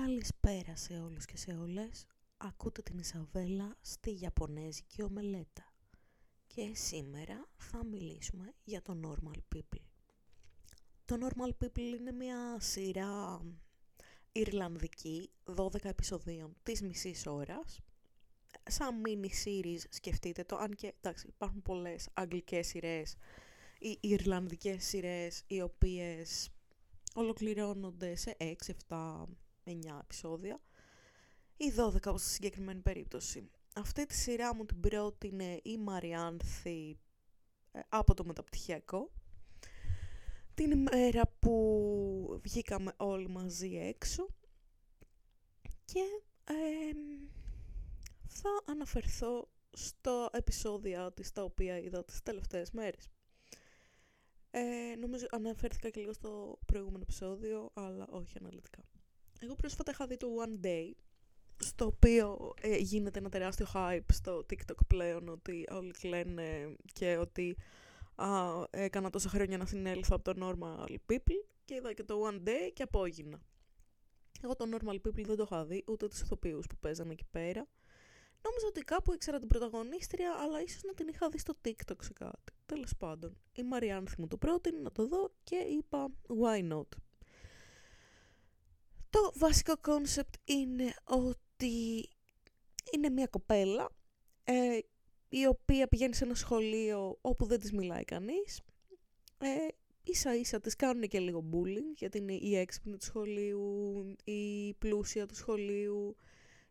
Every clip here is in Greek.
Καλησπέρα σε όλους και σε όλες. Ακούτε την Ισαβέλα στη Ιαπωνέζικη Ομελέτα. Και σήμερα θα μιλήσουμε για το Normal People. Το Normal People είναι μια σειρά Ιρλανδική, 12 επεισοδίων της μισής ώρας. Σαν mini series σκεφτείτε το, αν και εντάξει, υπάρχουν πολλές αγγλικές σειρές ή Ιρλανδικές σειρές οι οποίες ολοκληρώνονται σε 6, 7, 9 επεισόδια ή 12 όπως στη συγκεκριμένη περίπτωση. Αυτή τη σειρά μου την πρότεινε η Μαριάνθη ε, από το μεταπτυχιακό την ημέρα που βγήκαμε όλοι μαζί έξω και θα αναφερθώ στο επεισόδια της τα οποία είδα τις τελευταίες μέρες. Ε, νομίζω αναφέρθηκα και λίγο στο προηγούμενο επεισόδιο, αλλά όχι αναλυτικά. Εγώ πρόσφατα είχα δει το One Day, στο οποίο ε, γίνεται ένα τεράστιο hype στο TikTok πλέον, ότι όλοι λένε και ότι α, έκανα τόσα χρόνια να συνέλθω από το Normal People και είδα και το One Day και απόγεινα. Εγώ το Normal People δεν το είχα δει, ούτε τους ηθοποιούς που παίζανε εκεί πέρα. Νόμιζα ότι κάπου ήξερα την πρωταγωνίστρια, αλλά ίσως να την είχα δει στο TikTok σε κάτι. Τέλος πάντων, η Μαριάνθη μου το πρότεινε να το δω και είπα why not; Το βασικό concept είναι ότι είναι μια κοπέλα ε, η οποία πηγαίνει σε ένα σχολείο όπου δεν της μιλάει κανείς. Ε, ίσα ίσα της κάνουν και λίγο bullying γιατί είναι η έξυπνη του σχολείου, η πλούσια του σχολείου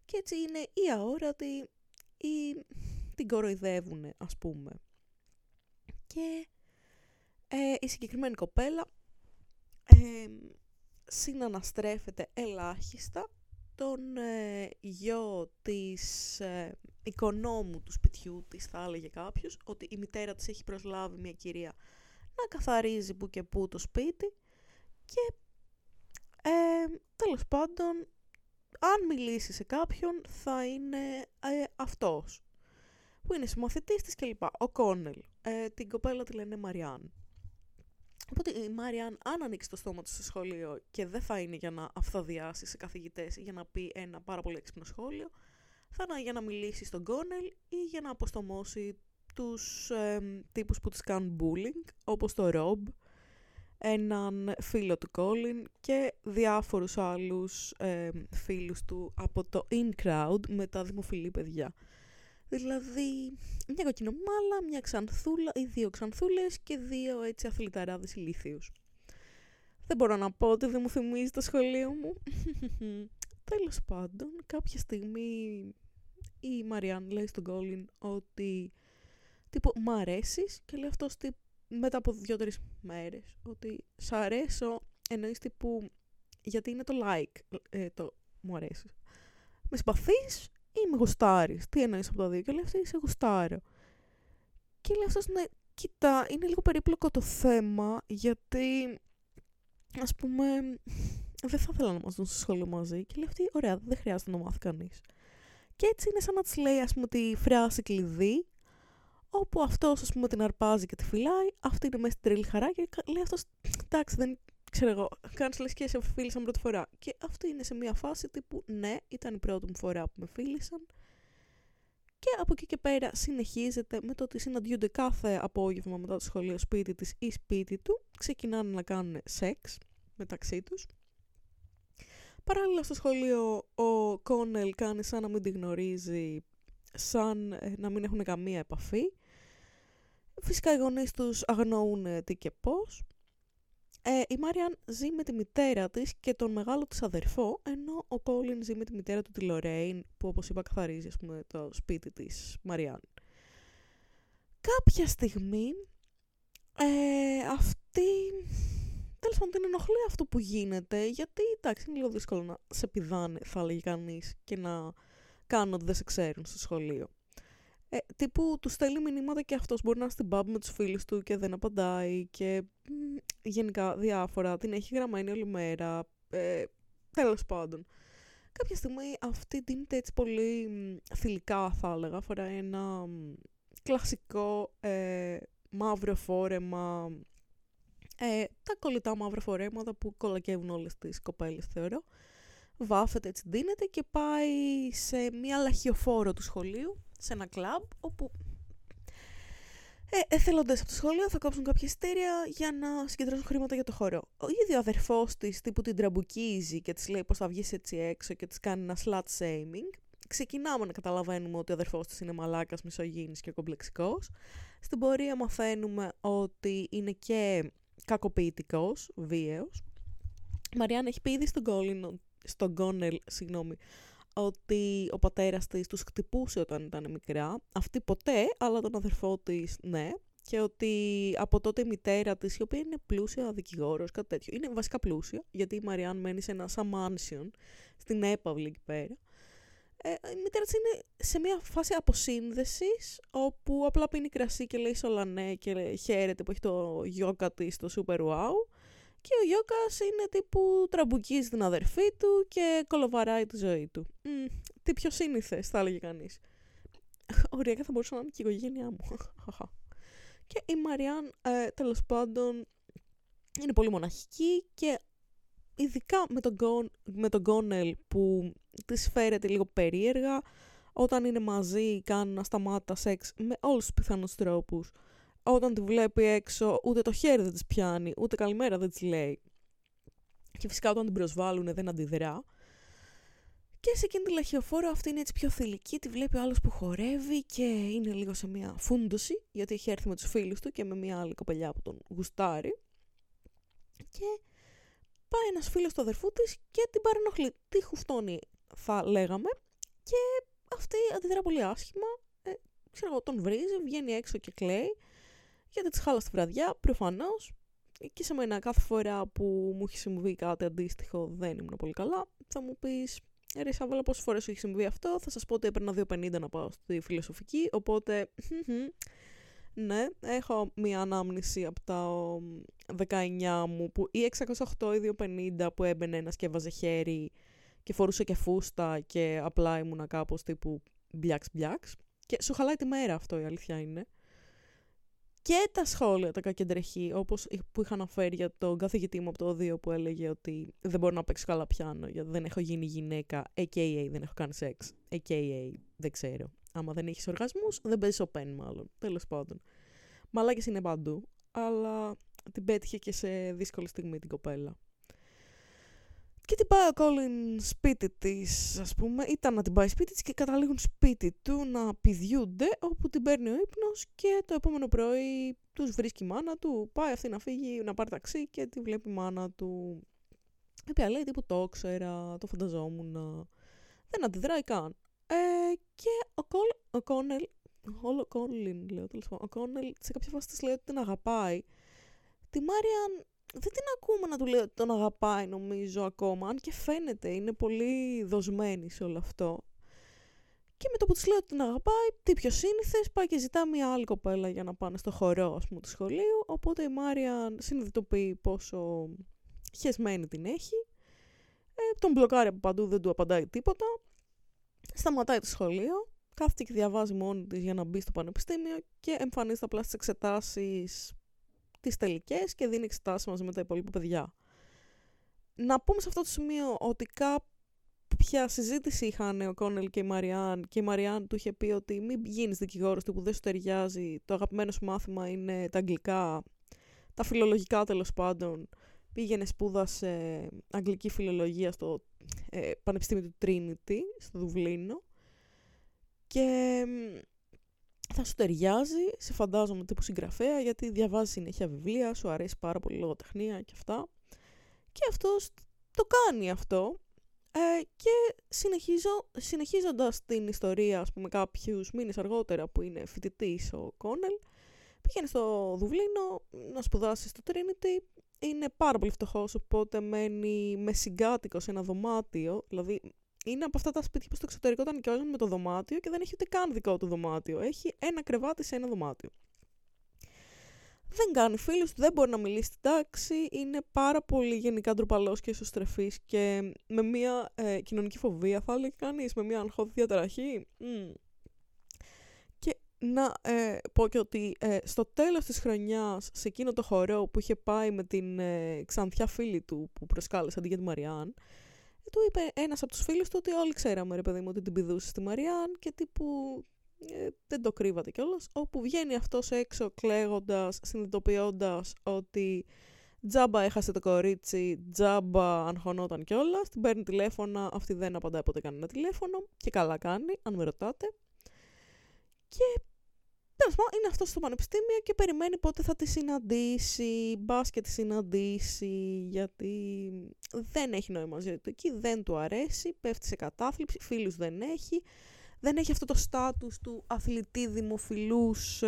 και έτσι είναι η αόρατη ή την κοροϊδεύουν ας πούμε. Και ε, η συγκεκριμένη κοπέλα ε, συναναστρέφεται ελάχιστα τον ε, γιο της ε, οικονόμου του σπιτιού της θα έλεγε κάποιος ότι η μητέρα της έχει προσλάβει μια κυρία να καθαρίζει που και που το σπίτι και ε, τέλος πάντων αν μιλήσει σε κάποιον θα είναι ε, αυτός που είναι συμμαθητής της κλπ. Ο Κόνελ. Ε, την κοπέλα τη λένε Μαριάν. Οπότε η Μάριαν, αν ανοίξει το στόμα του στο σχολείο και δεν θα είναι για να αυθοδιάσει σε καθηγητές ή για να πει ένα πάρα πολύ έξυπνο σχόλιο, θα είναι για να μιλήσει στον Κόνελ ή για να αποστομώσει τους ε, τύπους που τις κάνουν bullying, όπως το Rob, έναν φίλο του Colin και διάφορους άλλους ε, φίλους του από το In Crowd με τα δημοφιλή παιδιά. Δηλαδή, μια κοκκινομάλα, μια ξανθούλα ή δύο ξανθούλες και δύο έτσι αθληταράδες ηλίθιους. Δεν μπορώ να πω ότι δεν μου θυμίζει το σχολείο μου. Τέλος πάντων, κάποια στιγμή η Μαριάν λέει στον Κόλλιν ότι τύπο μ' αρέσεις και λέει αυτός τύπο μετά από δύο-τρεις μέρες ότι σ' αρέσω εννοείς τύπου γιατί είναι το like ε, το μου αρέσει. Με συμπαθείς ή με γουστάρεις. Τι εννοείς από τα δύο. Και λέει αυτή, σε γουστάρω. Και λέει αυτός, ναι, κοιτά, είναι λίγο περίπλοκο το θέμα, γιατί ας πούμε, δεν θα ήθελα να μας δουν στο σχολείο μαζί. Και λέει αυτή, ωραία, δεν χρειάζεται να μάθει κανείς. Και έτσι είναι σαν να της λέει, ας πούμε, τη φράση κλειδί, όπου αυτός, ας πούμε, την αρπάζει και τη φυλάει, αυτή είναι μέσα στην τρελή χαρά και λέει αυτός, εντάξει, δεν ξέρω εγώ, κάνεις λες και σε φίλησαν πρώτη φορά. Και αυτό είναι σε μια φάση τύπου ναι, ήταν η πρώτη μου φορά που με φίλησαν. Και από εκεί και πέρα συνεχίζεται με το ότι συναντιούνται κάθε απόγευμα μετά το σχολείο σπίτι της ή σπίτι του. Ξεκινάνε να κάνουν σεξ μεταξύ τους. Παράλληλα στο σχολείο ο Κόνελ κάνει σαν να μην τη γνωρίζει, σαν ε, να μην έχουν καμία επαφή. Φυσικά οι γονείς τους αγνοούν τι και πώς. Ε, η Μάριαν ζει με τη μητέρα της και τον μεγάλο της αδερφό, ενώ ο Κόλιν ζει με τη μητέρα του τη Λορέιν, που όπως είπα καθαρίζει ας πούμε, το σπίτι της Μαριάν. Κάποια στιγμή ε, αυτή τέλος πάντων την ενοχλεί αυτό που γίνεται, γιατί εντάξει είναι λίγο δύσκολο να σε πηδάνε θα έλεγε κανείς και να κάνουν ότι δεν σε ξέρουν στο σχολείο. Ε, τύπου του στέλνει μηνύματα και αυτός μπορεί να είναι στην pub με τους φίλους του και δεν απαντάει και γενικά διάφορα. Την έχει γραμμένη όλη μέρα. Ε, τέλος πάντων. Κάποια στιγμή αυτή δίνεται έτσι πολύ θηλυκά θα έλεγα. Φοράει ένα κλασικό ε, μαύρο φόρεμα. Ε, τα κολλητά μαύρα φορέματα που κολακεύουν όλες τις κοπέλες θεωρώ. βάφεται έτσι δίνεται και πάει σε μια λαχιοφόρο του σχολείου, σε ένα κλαμπ, όπου ε, εθελοντές από το σχολείο θα κόψουν κάποια εισιτήρια για να συγκεντρώσουν χρήματα για το χώρο. Ο ίδιο αδερφός της τύπου την τραμπουκίζει και της λέει πώ θα βγεις έτσι έξω και της κάνει ένα slut shaming. Ξεκινάμε να καταλαβαίνουμε ότι ο αδερφός της είναι μαλάκας, μισογίνη και κομπλεξικός. Στην πορεία μαθαίνουμε ότι είναι και κακοποιητικός, βίαιος. Η Μαριάννα έχει πει ήδη στον, Κόλλινο, στον Γκόνελ, συγγνώμη, ότι ο πατέρας της τους χτυπούσε όταν ήταν μικρά. Αυτή ποτέ, αλλά τον αδερφό της ναι. Και ότι από τότε η μητέρα της, η οποία είναι πλούσια δικηγόρος, κάτι τέτοιο, είναι βασικά πλούσια, γιατί η Μαριάν μένει σε ένα σαμάνσιον, στην έπαυλη εκεί πέρα. Ε, η μητέρα της είναι σε μια φάση αποσύνδεσης, όπου απλά πίνει κρασί και λέει σολανέ και χαίρεται που έχει το γιόκα της, το super wow. Και ο Γιώκας είναι τύπου τραμπουκίζει την αδερφή του και κολοβαράει τη ζωή του. Mm, τι πιο σύνηθες, θα έλεγε κανείς. Οριακά θα μπορούσε να είναι και η οικογένειά μου. και η Μαριάν, ε, τέλος πάντων, είναι πολύ μοναχική και ειδικά με τον, Γκον, με τον Γκόνελ που της φέρεται λίγο περίεργα, όταν είναι μαζί κάνουν ασταμάτα σεξ με όλους τους πιθανούς τρόπους όταν τη βλέπει έξω, ούτε το χέρι δεν της πιάνει, ούτε καλημέρα δεν της λέει. Και φυσικά όταν την προσβάλλουν δεν αντιδρά. Και σε εκείνη τη λαχιοφόρο αυτή είναι έτσι πιο θηλυκή, τη βλέπει ο άλλος που χορεύει και είναι λίγο σε μια φούντωση, γιατί έχει έρθει με τους φίλους του και με μια άλλη κοπελιά που τον γουστάρει. Και πάει ένας φίλος του αδερφού της και την παρενοχλεί. Τι χουφτώνει θα λέγαμε και αυτή αντιδρά πολύ άσχημα. Ε, ξέρω εγώ, τον βρίζει, βγαίνει έξω και κλαίει γιατί τη χάλασε τη βραδιά, προφανώς. Και σε μένα κάθε φορά που μου έχει συμβεί κάτι αντίστοιχο δεν ήμουν πολύ καλά. Θα μου πεις, Ρε Σάββαλα, πόσες φορές σου έχει συμβεί αυτό; Θα σας πω ότι έπαιρνα 2,50 να πάω στη φιλοσοφική. Οπότε, ναι, έχω μία ανάμνηση από τα 19 μου που ή 608 ή 2,50 που έμπαινε ένας και έβαζε χέρι και φορούσε και φούστα και απλά ήμουνα κάπως τύπου μπλιάξ μπλιάξ. Και σου χαλάει τη μέρα αυτό η αλήθεια είναι και τα σχόλια τα κακεντρεχή, όπως που είχα αναφέρει για τον καθηγητή μου από το 2 που έλεγε ότι δεν μπορώ να παίξω καλά πιάνο γιατί δεν έχω γίνει γυναίκα, a.k.a. δεν έχω κάνει σεξ, a.k.a. δεν ξέρω. Άμα δεν έχεις οργασμούς, δεν παίζεις πεν μάλλον, τέλος πάντων. Μαλάκες είναι παντού, αλλά την πέτυχε και σε δύσκολη στιγμή την κοπέλα. Και την πάει ο Κόλλιν σπίτι της, ας πούμε, ήταν να την πάει σπίτι της και καταλήγουν σπίτι του να πηδιούνται, όπου την παίρνει ο ύπνος και το επόμενο πρωί τους βρίσκει η μάνα του. Πάει αυτή να φύγει, να πάρει ταξί και τη βλέπει η μάνα του. Η οποία λέει τύπου το ήξερα, το φανταζόμουν. Δεν αντιδράει καν. Ε, και ο, Κόλ, ο Κόνελ, όλο Κόλλιν λέω τέλος πάντων, ο Κόνελ σε κάποια φάση της λέει ότι την αγαπάει. Τη Μάριαν δεν την ακούμε να του λέει ότι τον αγαπάει νομίζω ακόμα, αν και φαίνεται, είναι πολύ δοσμένη σε όλο αυτό. Και με το που της λέει ότι την αγαπάει, τι πιο σύνηθες, πάει και ζητά μια άλλη κοπέλα για να πάνε στο χορό ας πούμε, του σχολείου. Οπότε η Μάρια συνειδητοποιεί πόσο χεσμένη την έχει. Ε, τον μπλοκάρει από παντού, δεν του απαντάει τίποτα. Σταματάει το σχολείο, κάθεται και διαβάζει μόνη της για να μπει στο πανεπιστήμιο και εμφανίζεται απλά στις εξετάσεις τις τελικές και δίνει εξετάσεις μαζί με τα υπόλοιπα παιδιά. Να πούμε σε αυτό το σημείο ότι κάποια συζήτηση είχαν ο Κόνελ και η Μαριάν και η Μαριάν του είχε πει ότι μην γίνεις δικηγόρος που δεν σου ταιριάζει, το αγαπημένο σου μάθημα είναι τα αγγλικά, τα φιλολογικά τέλος πάντων. Πήγαινε σπούδασε αγγλική φιλολογία στο ε, Πανεπιστήμιο του Trinity, στο Δουβλίνο. Και θα σου ταιριάζει, σε φαντάζομαι τύπου συγγραφέα, γιατί διαβάζεις συνέχεια βιβλία, σου αρέσει πάρα πολύ λογοτεχνία και αυτά. Και αυτός το κάνει αυτό. Ε, και συνεχίζω, συνεχίζοντας την ιστορία, ας πούμε, κάποιους μήνες αργότερα που είναι φοιτητής ο Κόνελ, πήγαινε στο Δουβλίνο να σπουδάσει στο Trinity. Είναι πάρα πολύ φτωχός, οπότε μένει με συγκάτοικο σε ένα δωμάτιο, δηλαδή είναι από αυτά τα σπίτια που στο εξωτερικό ήταν και με το δωμάτιο και δεν έχει ούτε καν δικό του δωμάτιο. Έχει ένα κρεβάτι σε ένα δωμάτιο. Δεν κάνει φίλους του, δεν μπορεί να μιλήσει στην τάξη. Είναι πάρα πολύ γενικά ντροπαλός και εσωστρεφή και με μια ε, κοινωνική φοβία, θα έλεγε κανείς, με μια αγχώδη διαταραχή. Και να ε, πω και ότι ε, στο τέλος της χρονιάς, σε εκείνο το χορό που είχε πάει με την ε, ξανθιά φίλη του που προσκάλεσε αντί για τη Μαριάν, Ε, του είπε ένας από τους φίλους του ότι όλοι ξέραμε ρε παιδί μου ότι την πηδούσες στη Μαριάν και τύπου ε, δεν το κρύβατε κιόλας. Όπου βγαίνει αυτός έξω κλαίγοντας, συνειδητοποιώντας ότι τζάμπα έχασε το κορίτσι, τζάμπα αγχωνόταν κιόλας. Την παίρνει τηλέφωνα, αυτή δεν απαντάει ποτέ κανένα τηλέφωνο και καλά κάνει, αν με ρωτάτε. Και Τέλο πάντων, είναι αυτό στο πανεπιστήμιο και περιμένει πότε θα τη συναντήσει. Μπας και τη συναντήσει, γιατί δεν έχει νόημα ζωή του εκεί, δεν του αρέσει, πέφτει σε κατάθλιψη, φίλους δεν έχει. Δεν έχει αυτό το στάτους του αθλητή δημοφιλούς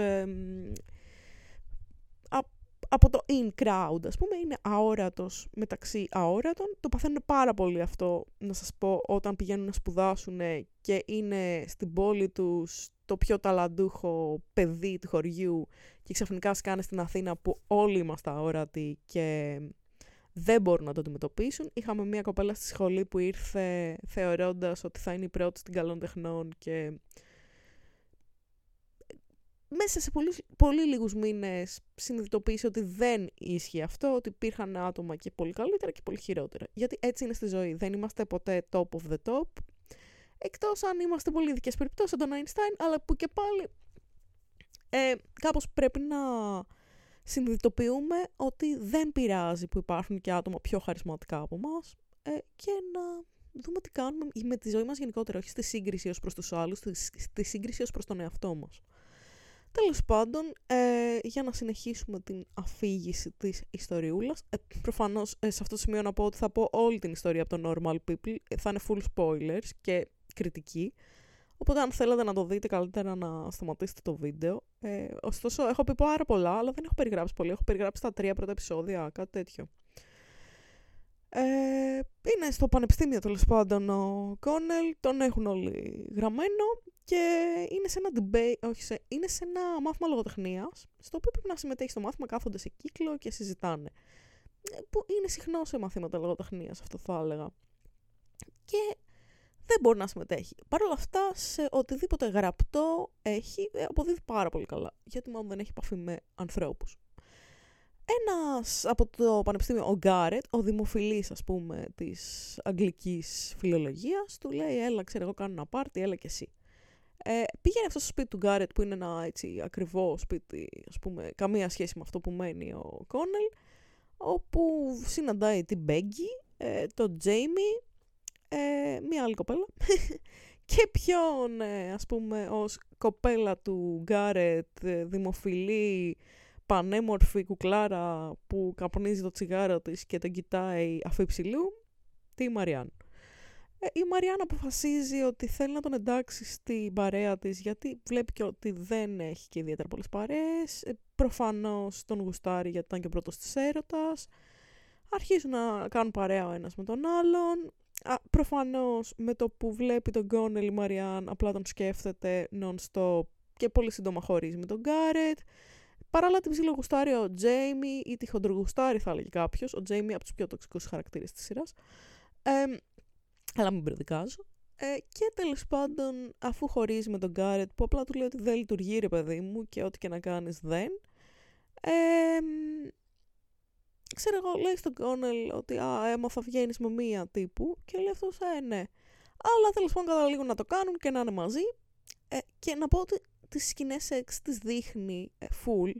από το in crowd, ας πούμε, είναι αόρατος μεταξύ αόρατων. Το παθαίνουν πάρα πολύ αυτό, να σας πω, όταν πηγαίνουν να σπουδάσουν και είναι στην πόλη τους το πιο ταλαντούχο παιδί του χωριού και ξαφνικά σκάνε στην Αθήνα που όλοι είμαστε αόρατοι και δεν μπορούν να το αντιμετωπίσουν. Είχαμε μια κοπέλα στη σχολή που ήρθε θεωρώντας ότι θα είναι η πρώτη στην καλών τεχνών και μέσα σε πολύ, πολύ λίγους μήνες συνειδητοποίησε ότι δεν ίσχυε αυτό, ότι υπήρχαν άτομα και πολύ καλύτερα και πολύ χειρότερα. Γιατί έτσι είναι στη ζωή. Δεν είμαστε ποτέ top of the top. Εκτός αν είμαστε πολύ ειδικές περιπτώσεις, σαν τον Einstein, αλλά που και πάλι ε, κάπως πρέπει να συνειδητοποιούμε ότι δεν πειράζει που υπάρχουν και άτομα πιο χαρισματικά από εμάς ε, και να δούμε τι κάνουμε με τη ζωή μας γενικότερα, όχι στη σύγκριση ως προς τους άλλους, στη σύγκριση ως προς τον εαυτό μας. Τέλος πάντων, ε, για να συνεχίσουμε την αφήγηση της ιστοριούλας, ε, προφανώς ε, σε αυτό το σημείο να πω ότι θα πω όλη την ιστορία από το Normal People, ε, θα είναι full spoilers και κριτική, οπότε αν θέλετε να το δείτε καλύτερα να σταματήσετε το βίντεο. Ε, ωστόσο, έχω πει πάρα πολλά, αλλά δεν έχω περιγράψει πολύ, έχω περιγράψει τα τρία πρώτα επεισόδια, κάτι τέτοιο. Ε, είναι στο πανεπιστήμιο τέλος πάντων ο Κόνελ, τον έχουν όλοι γραμμένο και είναι σε ένα debate, όχι σε, είναι σε ένα μάθημα λογοτεχνίας, στο οποίο πρέπει να συμμετέχει στο μάθημα, κάθονται σε κύκλο και συζητάνε. Ε, που είναι συχνό σε μαθήματα λογοτεχνίας, αυτό θα έλεγα. Και δεν μπορεί να συμμετέχει. Παρ' όλα αυτά, σε οτιδήποτε γραπτό έχει, ε, αποδίδει πάρα πολύ καλά. Γιατί μάλλον δεν έχει επαφή με ανθρώπους. Ένας από το Πανεπιστήμιο, ο Γκάρετ, ο δημοφιλής ας πούμε της αγγλικής φιλολογίας, του λέει έλα ξέρω εγώ κάνω ένα πάρτι, έλα και εσύ. Ε, πήγαινε αυτό στο σπίτι του Γκάρετ που είναι ένα έτσι ακριβό σπίτι, ας πούμε, καμία σχέση με αυτό που μένει ο Κόνελ, όπου συναντάει την Μπέγκη, ε, τον Τζέιμι, ε, μία άλλη κοπέλα και ποιον ε, ας πούμε ως κοπέλα του Γκάρετ, ε, δημοφιλή, πανέμορφη κουκλάρα που καπνίζει το τσιγάρο της και τον κοιτάει αφήψηλού, τη Μαριάν. Ε, η Μαριάν αποφασίζει ότι θέλει να τον εντάξει στην παρέα της γιατί βλέπει και ότι δεν έχει και ιδιαίτερα πολλές παρέες. Ε, προφανώς τον γουστάρει γιατί ήταν και ο πρώτος της έρωτας. Αρχίζουν να κάνουν παρέα ο ένας με τον άλλον. Α, προφανώς με το που βλέπει τον Γκόνελ η Μαριάν απλά τον σκέφτεται non-stop και πολύ σύντομα χωρίζει με τον Γκάρετ. Παράλληλα την ψιλογουστάρει ο Τζέιμι ή τη χοντρογουστάρει θα έλεγε κάποιος. Ο Τζέιμι από τους πιο τοξικούς χαρακτήρες της σειράς. Ε, αλλά μην προδικάζω. Ε, και τέλος πάντων, αφού χωρίζει με τον Γκάρετ, που απλά του λέει ότι δεν λειτουργεί ρε παιδί μου και ό,τι και να κάνεις δεν. Ε, ξέρω εγώ, λέει στον Κόνελ ότι α, έμαθα βγαίνεις με μία τύπου και λέει αυτός, ε, ναι. Αλλά τέλος πάντων καταλήγουν να το κάνουν και να είναι μαζί. Ε, και να πω ότι τις σκηνές σεξ τις δείχνει ε, full,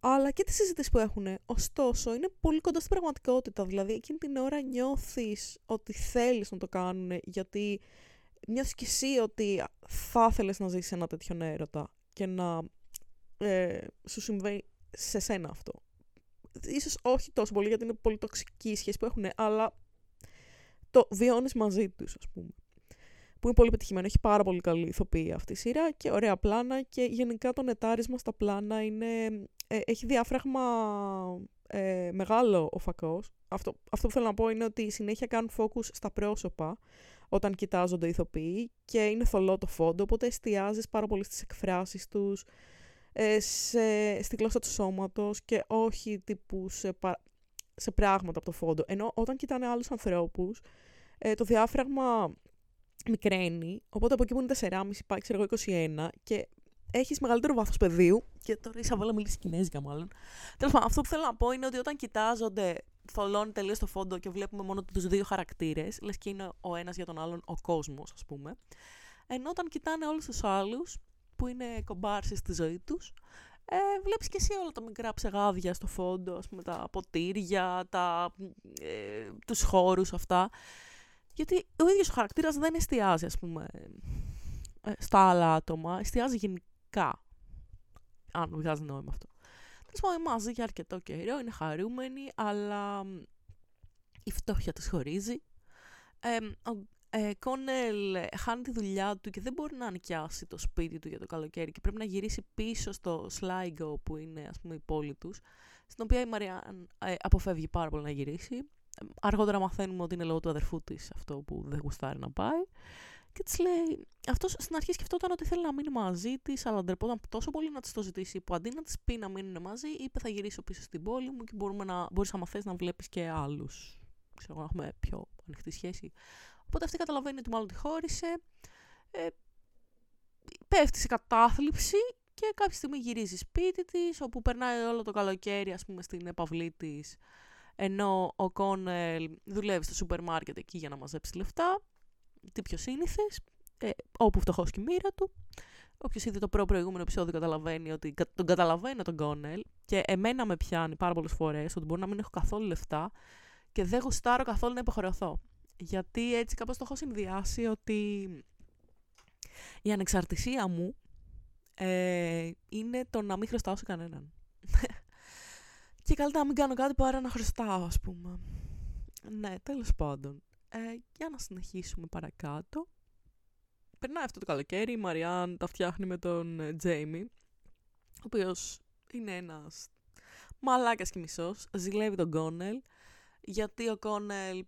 αλλά και τις συζητήσεις που έχουν. Ωστόσο, είναι πολύ κοντά στην πραγματικότητα. Δηλαδή, εκείνη την ώρα νιώθεις ότι θέλεις να το κάνουν, γιατί νιώθεις κι εσύ ότι θα ήθελες να ζήσεις ένα τέτοιο έρωτα και να ε, σου συμβαίνει σε σένα αυτό. Ίσως όχι τόσο πολύ, γιατί είναι πολύ τοξική η σχέση που έχουν, αλλά το βιώνεις μαζί τους, ας πούμε που είναι πολύ πετυχημένο. Έχει πάρα πολύ καλή ηθοποίηση αυτή η σειρά και ωραία πλάνα και γενικά το νετάρισμα στα πλάνα είναι, ε, έχει διάφραγμα ε, μεγάλο ο φακός. Αυτό, αυτό που θέλω να πω είναι ότι συνέχεια κάνουν focus στα πρόσωπα όταν κοιτάζονται οι ηθοποιοί και είναι θολό το φόντο, οπότε εστιάζεις πάρα πολύ στις εκφράσεις τους, ε, σε, στη γλώσσα του σώματος και όχι τύπου σε, σε πράγματα από το φόντο. Ενώ όταν κοιτάνε άλλους ανθρώπους, ε, το διάφραγμα μικραίνει, οπότε από εκεί που είναι 4,5 πάει, ξέρω εγώ, 21 και έχεις μεγαλύτερο βάθος πεδίου. Και τώρα η Σαββέλα μιλήσει κινέζικα, μάλλον. Τέλος πάντων, αυτό που θέλω να πω είναι ότι όταν κοιτάζονται θολώνει τελείως το φόντο και βλέπουμε μόνο τους δύο χαρακτήρες, λες και είναι ο ένας για τον άλλον ο κόσμος, ας πούμε. Ενώ όταν κοιτάνε όλους τους άλλους, που είναι κομπάρσι στη ζωή τους, ε, βλέπεις και εσύ όλα τα μικρά ψεγάδια στο φόντο, ας πούμε, τα ποτήρια, τα, ε, τους χώρους αυτά. Γιατί ο ίδιος ο χαρακτήρας δεν εστιάζει, ας πούμε, ε, στα άλλα άτομα, εστιάζει γενικά, αν βγάζει νόημα αυτό. Τέλος πάντων, μαζί για αρκετό καιρό, είναι χαρούμενοι, αλλά η φτώχεια τους χωρίζει. Ε, ο ε, Κόνελ χάνει τη δουλειά του και δεν μπορεί να νοικιάσει το σπίτι του για το καλοκαίρι και πρέπει να γυρίσει πίσω στο Σλάιγκο που είναι ας πούμε η πόλη τους, στην οποία η Μαριάν ε, αποφεύγει πάρα πολύ να γυρίσει. Αργότερα μαθαίνουμε ότι είναι λόγω του αδερφού της αυτό που δεν γουστάρει να πάει. Και της λέει, αυτός στην αρχή σκεφτόταν ότι θέλει να μείνει μαζί της, αλλά ντρεπόταν τόσο πολύ να της το ζητήσει, που αντί να της πει να μείνουν μαζί, είπε θα γυρίσω πίσω στην πόλη μου και μπορούμε να, μπορείς άμα θες να βλέπεις και άλλους. Ξέρω, να έχουμε πιο ανοιχτή σχέση. Οπότε αυτή καταλαβαίνει ότι μάλλον τη χώρισε. Ε, πέφτει σε κατάθλιψη και κάποια στιγμή γυρίζει σπίτι της, όπου περνάει όλο το καλοκαίρι, ας πούμε, στην επαυλή της. Ενώ ο Κόνελ δουλεύει στο σούπερ μάρκετ εκεί για να μαζέψει λεφτά. Τι πιο σύνηθες, ε, όπου φτωχός και η μοίρα του. Όποιος είδε το προ-προηγούμενο επεισόδιο καταλαβαίνει ότι τον καταλαβαίνω τον Κόνελ και εμένα με πιάνει πάρα πολλές φορές ότι μπορεί να μην έχω καθόλου λεφτά και δεν γουστάρω καθόλου να υποχρεωθώ. Γιατί έτσι κάπως το έχω συνδυάσει ότι η ανεξαρτησία μου ε, είναι το να μην χρωστάω σε κανέναν. Και καλύτερα να μην κάνω κάτι παρά να χρωστάω, ας πούμε. Ναι, τέλος πάντων. Ε, για να συνεχίσουμε παρακάτω. Περνάει αυτό το καλοκαίρι, η Μαριάν τα φτιάχνει με τον Τζέιμι, ο οποίος είναι ένας μαλάκας και μισός, ζηλεύει τον Κόνελ, γιατί ο Κόνελ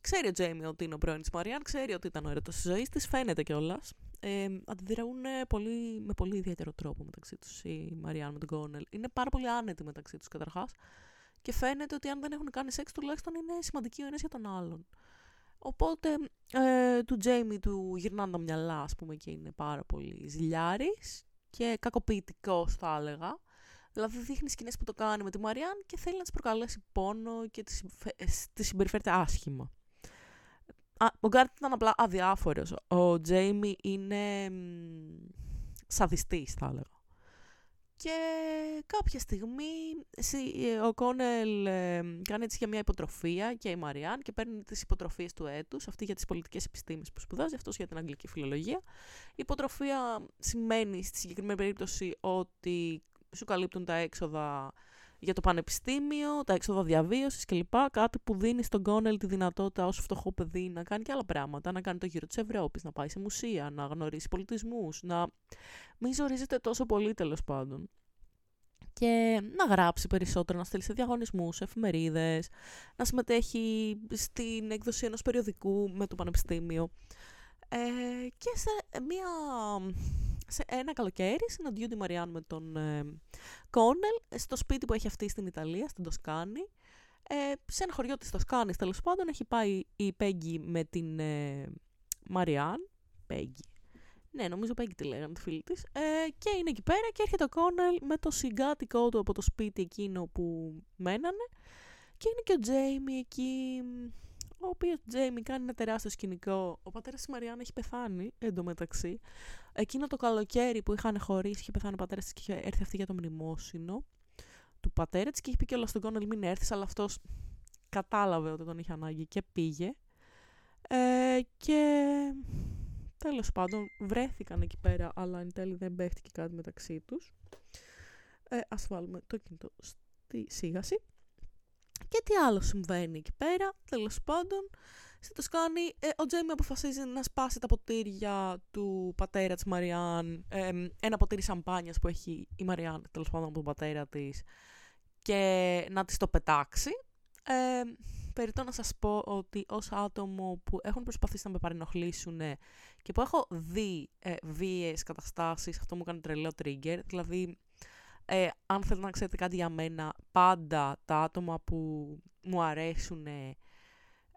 Ξέρει ο Τζέιμι ότι είναι ο πρώην της Μαριάν, ξέρει ότι ήταν ο έρωτα της ζωής της, φαίνεται κιόλας. Ε, αντιδρούν πολύ, με πολύ ιδιαίτερο τρόπο μεταξύ τους η Μαριάν με τον Κόνελ. Είναι πάρα πολύ άνετοι μεταξύ τους καταρχάς. Και φαίνεται ότι αν δεν έχουν κάνει σεξ, τουλάχιστον είναι σημαντικοί ο ένας για τον άλλον. Οπότε ε, του Τζέιμι του γυρνάνε τα μυαλά, ας πούμε, και είναι πάρα πολύ ζηλιάρης και κακοποιητικός, θα έλεγα. Δηλαδή δείχνει σκηνές που το κάνει με τη Μαριάν και θέλει να της προκαλέσει πόνο και τη συμπεριφέρεται άσχημα ο Γκάρτ ήταν απλά αδιάφορος. Ο Τζέιμι είναι σαδιστής, θα έλεγα. Και κάποια στιγμή ο Κόνελ κάνει έτσι για μια υποτροφία και η Μαριάν και παίρνει τις υποτροφίες του έτους, αυτή για τις πολιτικές επιστήμες που σπουδάζει, αυτός για την αγγλική φιλολογία. Η υποτροφία σημαίνει στη συγκεκριμένη περίπτωση ότι σου καλύπτουν τα έξοδα για το πανεπιστήμιο, τα έξοδα διαβίωσης κλπ. Κάτι που δίνει στον Κόνελ τη δυνατότητα ως φτωχό παιδί να κάνει και άλλα πράγματα. Να κάνει το γύρο της Ευρώπης, να πάει σε μουσεία, να γνωρίσει πολιτισμούς, να μην ζορίζεται τόσο πολύ τέλος πάντων. Και να γράψει περισσότερο, να στείλει σε διαγωνισμούς, σε εφημερίδες, να συμμετέχει στην έκδοση ενός περιοδικού με το πανεπιστήμιο. Ε, και σε μια σε ένα καλοκαίρι συναντιούνται η Μαριάν με τον ε, Κόνελ στο σπίτι που έχει αυτή στην Ιταλία, στην Τοσκάνη. Ε, σε ένα χωριό της Τοσκάνης τέλος πάντων έχει πάει η Πέγγι με την ε, Μαριάν. Πέγγι. Ναι, νομίζω Πέγγι τη λέγανε τη φίλη της. Ε, και είναι εκεί πέρα και έρχεται ο Κόνελ με το συγκάτοικό του από το σπίτι εκείνο που μένανε. Και είναι και ο Τζέιμι εκεί ο οποίος Τζέιμι κάνει ένα τεράστιο σκηνικό. Ο πατέρας της Μαριάννα έχει πεθάνει εντωμεταξύ. Εκείνο το καλοκαίρι που είχαν χωρίσει, είχε πεθάνει ο πατέρας της και είχε έρθει αυτή για το μνημόσυνο του πατέρα της και είχε πει κιόλας στον Κόνελ μην έρθεις, αλλά αυτός κατάλαβε ότι τον είχε ανάγκη και πήγε. Ε, και τέλος πάντων βρέθηκαν εκεί πέρα, αλλά εν τέλει δεν παίχτηκε κάτι μεταξύ τους. Ε, ας βάλουμε το κινητό στη σίγαση. Και τι άλλο συμβαίνει εκεί πέρα, τέλος πάντων. Στη Τοσκάνη, ε, ο Τζέιμι αποφασίζει να σπάσει τα ποτήρια του πατέρα της Μαριάν, ε, ένα ποτήρι σαμπάνιας που έχει η Μαριάν, τέλος πάντων από τον πατέρα της, και να της το πετάξει. Ε, περιτώ να σας πω ότι ως άτομο που έχουν προσπαθήσει να με παρενοχλήσουν και που έχω δει ε, βίαιες καταστάσεις, αυτό μου κάνει τρελό trigger, δηλαδή ε, αν θέλετε να ξέρετε κάτι για μένα, πάντα τα άτομα που μου αρέσουν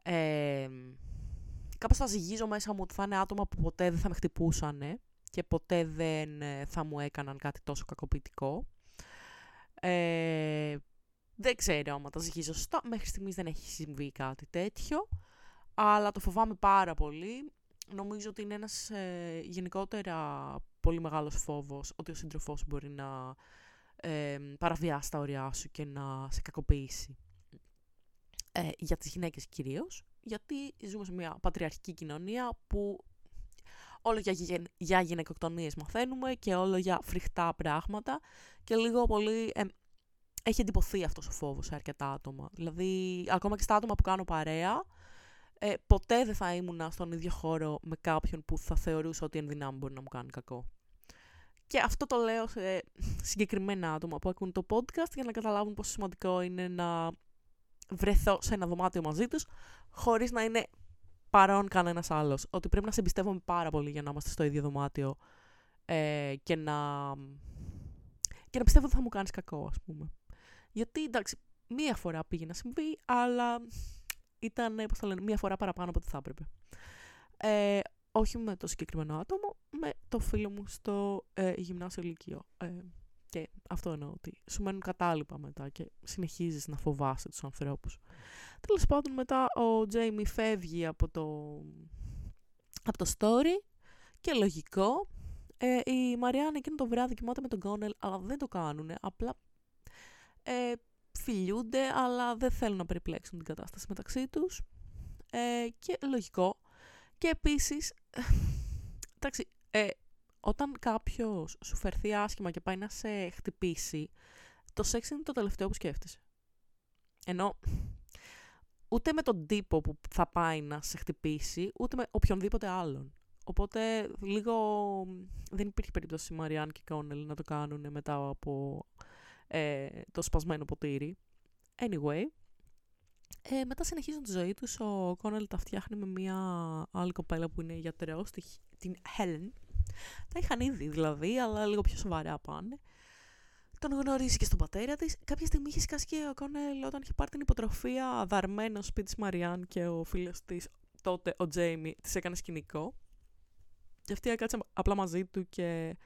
ε, κάπως θα ζυγίζω μέσα μου ότι θα είναι άτομα που ποτέ δεν θα με χτυπούσαν και ποτέ δεν ε, θα μου έκαναν κάτι τόσο κακοποιητικό. Ε, Δεν ξέρω άμα τα ζυγεί σωστά. Μέχρι στιγμής δεν έχει συμβεί κάτι τέτοιο. Αλλά το φοβάμαι πάρα πολύ. Νομίζω ότι είναι ένας ε, γενικότερα πολύ μεγάλος φόβος ότι ο σύντροφός μπορεί να ε, παραβιάσει τα ωριά σου και να σε κακοποιήσει. Ε, για τις γυναίκες κυρίως, γιατί ζούμε σε μια πατριαρχική κοινωνία που όλο για, για γυναικοκτονίες μαθαίνουμε και όλο για φρικτά πράγματα και λίγο πολύ ε, έχει εντυπωθεί αυτός ο φόβος σε αρκετά άτομα. Δηλαδή, ακόμα και στα άτομα που κάνω παρέα, ε, ποτέ δεν θα ήμουν στον ίδιο χώρο με κάποιον που θα θεωρούσε ότι εν μπορεί να μου κάνει κακό. Και αυτό το λέω σε συγκεκριμένα άτομα που ακούν το podcast για να καταλάβουν πόσο σημαντικό είναι να βρεθώ σε ένα δωμάτιο μαζί τους χωρίς να είναι παρόν κανένας άλλος. Ότι πρέπει να σε εμπιστεύομαι πάρα πολύ για να είμαστε στο ίδιο δωμάτιο ε, και, να... και να πιστεύω ότι θα μου κάνεις κακό, ας πούμε. Γιατί, εντάξει, μία φορά πήγε να συμβεί, αλλά ήταν, πώς θα λένε, μία φορά παραπάνω από ό,τι θα έπρεπε. Ε, όχι με το συγκεκριμένο άτομο, με το φίλο μου στο ε, γυμνάσιο ηλικείο. Ε, και αυτό εννοώ ότι σου μένουν κατάλοιπα μετά και συνεχίζεις να φοβάσαι τους ανθρώπους. Τέλος πάντων μετά ο Τζέιμι φεύγει από το, από το story και λογικό. Ε, η Μαριάννα εκείνο το βράδυ κοιμάται με τον Κόνελ, αλλά δεν το κάνουν. Απλά ε, φιλιούνται, αλλά δεν θέλουν να περιπλέξουν την κατάσταση μεταξύ τους. Ε, και λογικό. Και επίσης, εντάξει, ε, όταν κάποιος σου φερθεί άσχημα και πάει να σε χτυπήσει, το σεξ είναι το τελευταίο που σκέφτεσαι. Ενώ ούτε με τον τύπο που θα πάει να σε χτυπήσει, ούτε με οποιονδήποτε άλλον. Οπότε λίγο δεν υπήρχε περίπτωση Μαριάν και Κόνελ να το κάνουν μετά από ε, το σπασμένο ποτήρι. Anyway, ε, μετά συνεχίζουν τη ζωή τους. Ο Κόνελ τα φτιάχνει με μια άλλη κοπέλα που είναι γιατρός, την Helen. Τα είχαν ήδη δηλαδή, αλλά λίγο πιο σοβαρά πάνε. Τον γνωρίζει και στον πατέρα της. Κάποια στιγμή είχε σκάσει και ο Κόνελ όταν είχε πάρει την υποτροφία δαρμένο σπίτι τη Μαριάν και ο φίλος της, τότε ο Τζέιμι, της έκανε σκηνικό. Και αυτή έκατσε απλά μαζί του και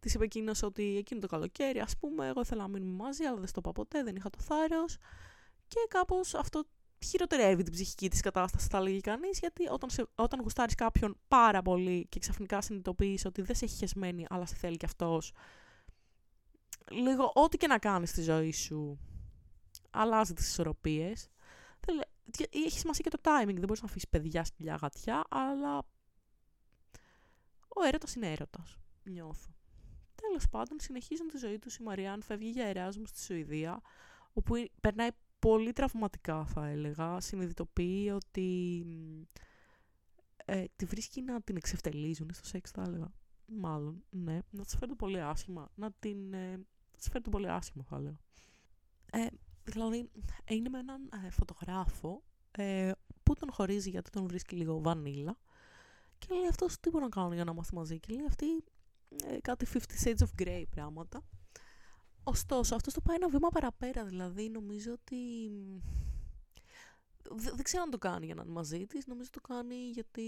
της είπε εκείνος ότι εκείνο το καλοκαίρι, ας πούμε, εγώ ήθελα να μείνουμε μαζί, αλλά δεν στο είπα ποτέ, δεν είχα το θάρρος. Και κάπως αυτό χειροτερεύει την ψυχική της κατάστασης, θα λέγει κανείς, γιατί όταν, σε, όταν γουστάρεις κάποιον πάρα πολύ και ξαφνικά συνειδητοποιείς ότι δεν σε έχει χεσμένη, αλλά σε θέλει κι αυτός, λίγο ό,τι και να κάνεις στη ζωή σου, αλλάζει τις ισορροπίες. Έχει σημασία και το timing. Δεν μπορείς να αφήσεις παιδιά, σκυλιά, γατιά, αλλά ο έρωτας είναι έρωτας. Νιώθω. Τέλος πάντων, συνεχίζουν τη ζωή τους. Η Μαριάν φεύγει για Εράσμους στη Σουηδία, όπου περνάει πολύ τραυματικά θα έλεγα. Συνειδητοποιεί ότι ε, τη βρίσκει να την εξευτελίζουν στο σεξ θα έλεγα. Μάλλον, ναι. Να της φέρνουν πολύ άσχημα. Να την ε, της φέρνουν πολύ άσχημα θα έλεγα. Ε, δηλαδή, είναι με έναν ε, φωτογράφο ε, που τον χωρίζει γιατί τον βρίσκει λίγο βανίλα και λέει αυτός τι μπορεί να κάνω για να μάθει μαζί και λέει αυτή ε, κάτι 50 Shades of Grey πράγματα Ωστόσο, αυτός το πάει ένα βήμα παραπέρα. Δηλαδή, νομίζω ότι. Δεν, ξέρω αν το κάνει για να είναι μαζί της. Νομίζω το κάνει γιατί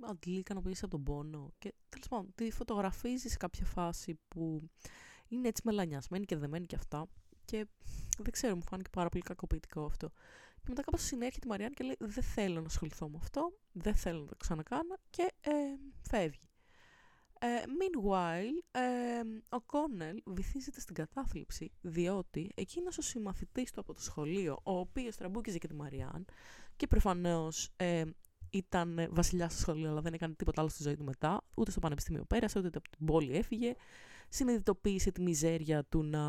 αντλεί ικανοποίηση από τον πόνο. Και τέλος πάντων, τη φωτογραφίζει σε κάποια φάση που είναι έτσι μελανιασμένη και δεμένη και αυτά. Και δεν ξέρω, μου φάνηκε πάρα πολύ κακοποιητικό αυτό. Και μετά κάπως συνέρχεται η Μαριάννη και λέει: Δεν θέλω να ασχοληθώ με αυτό, δεν θέλω να το ξανακάνω και ε, φεύγει. Ε, meanwhile, ε, ο Κόνελ βυθίζεται στην κατάθλιψη, διότι εκείνος ο συμμαθητής του από το σχολείο, ο οποίος τραμπούκιζε και τη Μαριάν και προφανώς ε, ήταν βασιλιάς στο σχολείο, αλλά δεν έκανε τίποτα άλλο στη ζωή του μετά, ούτε στο πανεπιστήμιο πέρασε, ούτε από την πόλη έφυγε, συνειδητοποίησε τη μιζέρια του να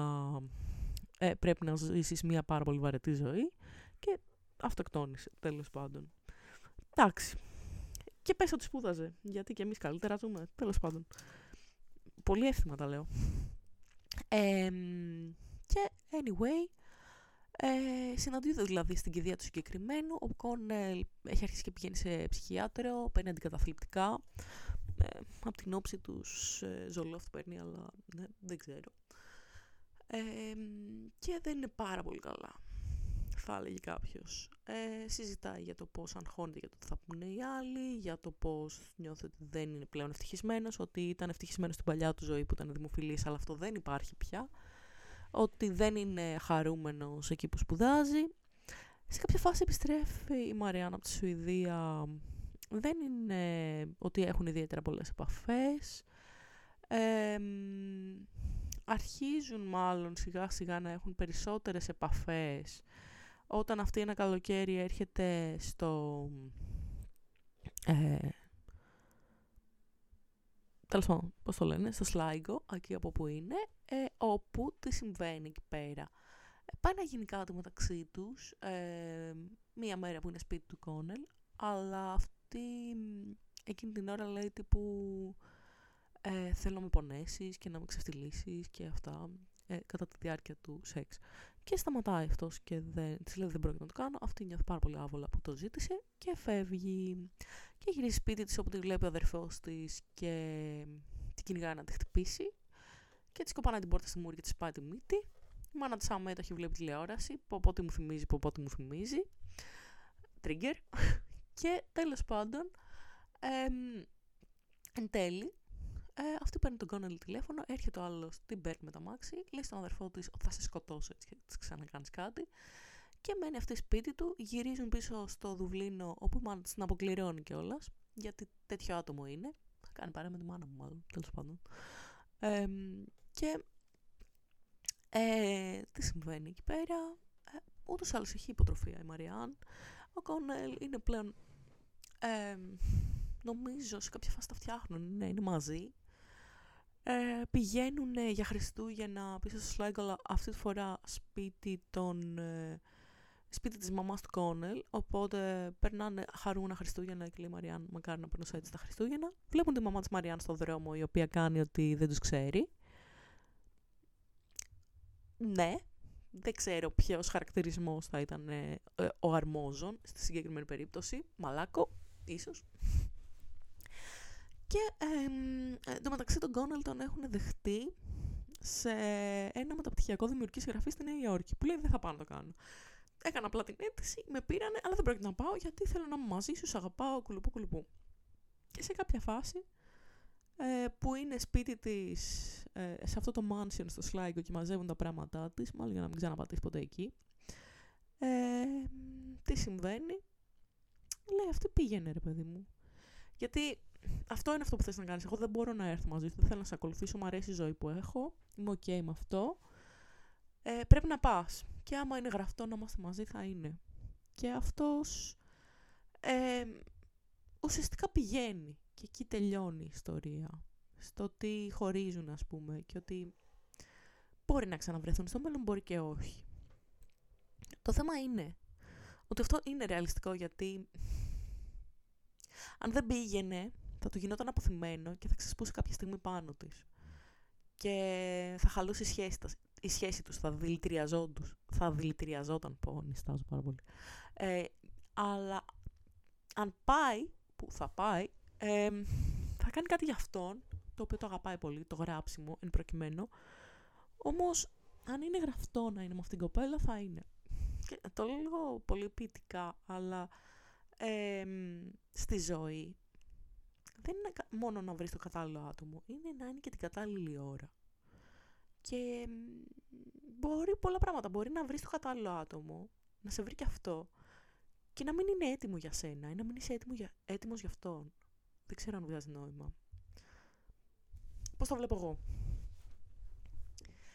ε, πρέπει να ζήσεις μια πάρα πολύ βαρετή ζωή και αυτοκτόνησε, τέλος πάντων. Εντάξει, και πες ότι σπούδαζε. Γιατί και εμείς καλύτερα ζούμε. Τέλος πάντων. Πολύ εύθυμα τα λέω. και anyway, ε, συναντιούνται δηλαδή στην κηδεία του συγκεκριμένου. Ο Κόνελ έχει αρχίσει και πηγαίνει σε ψυχιάτριο, παίρνει αντικαταθλιπτικά. Ε, από την όψη τους ε, ζολόφτ παίρνει, αλλά ναι, δεν ξέρω. Ε, και δεν είναι πάρα πολύ καλά θα έλεγε κάποιος. Ε, συζητάει για το πώς αγχώνεται για το τι θα πούνε οι άλλοι, για το πώς νιώθει ότι δεν είναι πλέον ευτυχισμένος, ότι ήταν ευτυχισμένος στην παλιά του ζωή που ήταν δημοφιλής, αλλά αυτό δεν υπάρχει πια. ότι δεν είναι χαρούμενος εκεί που σπουδάζει. Σε κάποια φάση επιστρέφει η Μαριάννα από τη Σουηδία. Δεν είναι ότι έχουν ιδιαίτερα πολλές επαφές. αρχίζουν μάλλον σιγά σιγά να έχουν περισσότερες επαφές όταν αυτή ένα καλοκαίρι έρχεται στο... Ε, τέλος πάντων, πώς το λένε, στο Σλάιγκο, εκεί από που είναι, ε, όπου τι συμβαίνει εκεί πέρα. Ε, πάει να γίνει κάτι μεταξύ τους, ε, μία μέρα που είναι σπίτι του Κόνελ, αλλά αυτή εκείνη την ώρα λέει τύπου ε, θέλω να με πονέσεις και να με ξεφτυλίσεις και αυτά ε, κατά τη διάρκεια του σεξ. Και σταματάει αυτός και δεν, της λέει δεν πρόκειται να το κάνω. Αυτή νιώθει πάρα πολύ άβολα που το ζήτησε και φεύγει. Και γυρίζει σπίτι της όπου τη βλέπει ο αδερφός της και την κυνηγάει να τη χτυπήσει. Και της κοπανάει την πόρτα στη μούρη και της πάει τη μύτη. Η μάνα της αμέτωχη βλέπει τηλεόραση. Πω τι μου θυμίζει, πω τι μου θυμίζει. Trigger. και τέλος πάντων, εν τέλει, ε, αυτή παίρνει τον Κόνελ τηλέφωνο, έρχεται ο άλλος, την παίρνει με τα μάξι, λέει στον αδερφό της ότι θα σε σκοτώσω έτσι και της ξανακάνεις κάτι. Και μένει αυτή σπίτι του, γυρίζουν πίσω στο Δουβλίνο, όπου μάλλον την αποκληρώνει κιόλας, γιατί τέτοιο άτομο είναι. Θα κάνει παρέα με τη μάνα μου, μάλλον, τέλος πάντων. Ε, και ε, τι συμβαίνει εκεί πέρα. Ε, Ούτως ή άλλως έχει υποτροφία η Μαριάν. Ο Κόνελ είναι πλέον. Ε, νομίζω σε κάποια φάση τα φτιάχνουν, ναι, είναι μαζί ε, πηγαίνουν για Χριστούγεννα πίσω στο Σλάγκ, αλλά αυτή τη φορά σπίτι των... Ε, σπίτι της μαμάς του Κόνελ, οπότε περνάνε χαρούνα Χριστούγεννα και λέει η Μαριάν μακάρι να περνούσε έτσι τα Χριστούγεννα. Βλέπουν τη μαμά της Μαριάν στο δρόμο, η οποία κάνει ότι δεν τους ξέρει. Ναι, δεν ξέρω ποιος χαρακτηρισμός θα ήταν ε, ε, ο αρμόζων στη συγκεκριμένη περίπτωση. Μαλάκο, ίσως. Και ε, το μεταξύ τον Κόνελ τον έχουν δεχτεί σε ένα μεταπτυχιακό δημιουργική γραφή στη Νέα Υόρκη. Που λέει δεν θα πάω να το κάνω. Έκανα απλά την αίτηση, με πήρανε, αλλά δεν πρόκειται να πάω γιατί θέλω να είμαι μαζί σου, αγαπάω, κουλουπού κουλουπού. Και σε κάποια φάση ε, που είναι σπίτι της ε, σε αυτό το mansion στο Σλάιγκο και μαζεύουν τα πράγματά της, μάλλον για να μην ξαναπατήσει ποτέ εκεί. Ε, τι συμβαίνει. Λέει αυτή πήγαινε ρε παιδί μου. Γιατί αυτό είναι αυτό που θες να κάνεις. Εγώ δεν μπορώ να έρθω μαζί σου, δεν θέλω να σε ακολουθήσω, μου αρέσει η ζωή που έχω, είμαι ok με αυτό. Ε, πρέπει να πας. Και άμα είναι γραφτό να είμαστε μαζί θα είναι. Και αυτός ε, ουσιαστικά πηγαίνει και εκεί τελειώνει η ιστορία. Στο ότι χωρίζουν ας πούμε και ότι μπορεί να ξαναβρεθούν στο μέλλον, μπορεί και όχι. Το θέμα είναι ότι αυτό είναι ρεαλιστικό γιατί αν δεν πήγαινε θα του γινόταν αποθυμένο και θα ξεσπούσε κάποια στιγμή πάνω της. Και θα χαλούσε η σχέση, η σχέση τους, θα δηλητηριαζόταν. Θα δηλητηριαζόταν, πω, νιστάζω πάρα πολύ. Ε, αλλά αν πάει, που θα πάει, ε, θα κάνει κάτι για αυτόν, το οποίο το αγαπάει πολύ, το γράψιμο, εν προκειμένου. Όμως, αν είναι γραφτό να είναι με αυτήν την κοπέλα, θα είναι. Και το λέω πολύ ποιητικά, αλλά ε, στη ζωή δεν είναι μόνο να βρεις το κατάλληλο άτομο, είναι να είναι και την κατάλληλη ώρα. Και μπορεί πολλά πράγματα. Μπορεί να βρεις το κατάλληλο άτομο, να σε βρει και αυτό και να μην είναι έτοιμο για σένα ή να μην είσαι έτοιμο για, έτοιμος για αυτόν. Δεν ξέρω αν βγάζει νόημα. Πώς το βλέπω εγώ;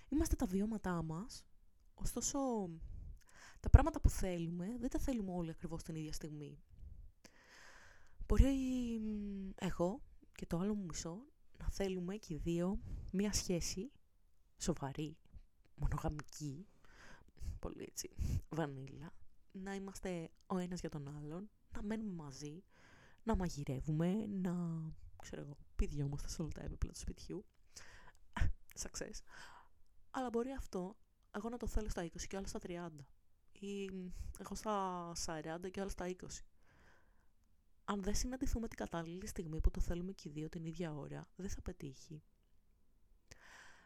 Είμαστε τα βιώματά μας, ωστόσο τα πράγματα που θέλουμε δεν τα θέλουμε όλοι ακριβώς την ίδια στιγμή. Μπορεί εγώ και το άλλο μου μισό να θέλουμε και οι δύο μία σχέση σοβαρή, μονογαμική, πολύ έτσι, βανίλα, να είμαστε ο ένας για τον άλλον, να μένουμε μαζί, να μαγειρεύουμε, να, ξέρω εγώ, πηδιόμαστε σε όλα τα έπιπλα του σπιτιού. Success. Αλλά μπορεί αυτό εγώ να το θέλω στα 20 και άλλο στα 30. Ή εγώ στα 40 και άλλο στα 20 αν δεν συναντηθούμε την κατάλληλη στιγμή που το θέλουμε και οι δύο την ίδια ώρα, δεν θα πετύχει.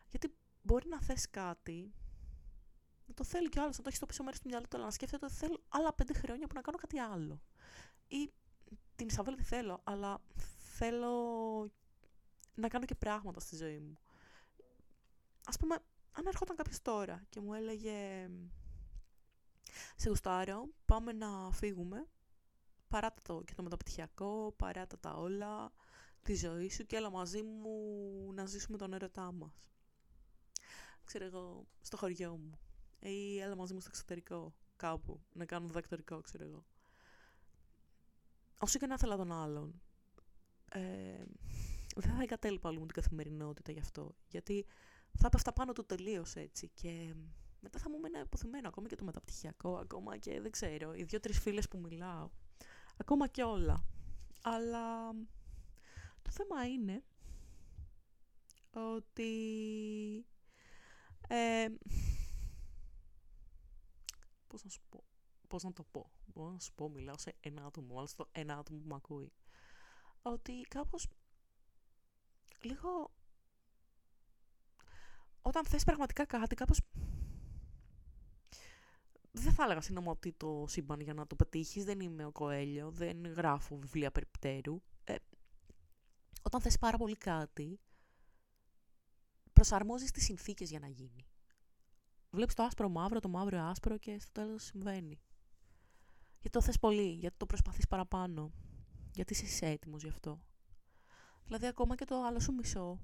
Γιατί μπορεί να θες κάτι, να το θέλει κι ο άλλος, να το έχεις στο πίσω μέρος του μυαλού του, αλλά να σκέφτεται ότι θέλω άλλα πέντε χρόνια που να κάνω κάτι άλλο. Ή την Ισαβέλα τη θέλω, αλλά θέλω να κάνω και πράγματα στη ζωή μου. Ας πούμε, αν έρχονταν κάποιος τώρα και μου έλεγε «Σε γουστάρω, πάμε να φύγουμε, παράτα το και το μεταπτυχιακό, παράτα τα όλα, τη ζωή σου και έλα μαζί μου να ζήσουμε τον έρωτά μας». Ξέρω εγώ, στο χωριό μου. Ή έλα μαζί μου στο εξωτερικό, κάπου, να κάνω διδακτορικό, ξέρω εγώ. Όσο και να ήθελα τον άλλον, ε, δεν θα εγκατέλειπα όλη μου την καθημερινότητα γι' αυτό. Γιατί θα έπεφτα πάνω του τελείως έτσι. Και μετά θα μου μείνει αποθυμένο ακόμα και το μεταπτυχιακό, ακόμα και δεν ξέρω, οι δύο-τρεις φίλες που μιλάω. Ακόμα και όλα. Αλλά το θέμα είναι ότι ε, πώς να σου πω, πώς να το πω, μπορώ να σου πω, μιλάω σε ένα άτομο, αλλά στο ένα άτομο που με ακούει, ότι κάπως λίγο όταν θες πραγματικά κάτι, κάπως δεν θα έλεγα ότι το σύμπαν για να το πετύχεις, δεν είμαι ο Κοέλιο, δεν γράφω βιβλία περιπτέρου. Ε, όταν θες πάρα πολύ κάτι, προσαρμόζεις τις συνθήκες για να γίνει. Βλέπεις το άσπρο μαύρο, το μαύρο άσπρο και στο τέλος συμβαίνει. Γιατί το θες πολύ, γιατί το προσπαθείς παραπάνω. Γιατί είσαι έτοιμος γι' αυτό. Δηλαδή ακόμα και το άλλο σου μισό,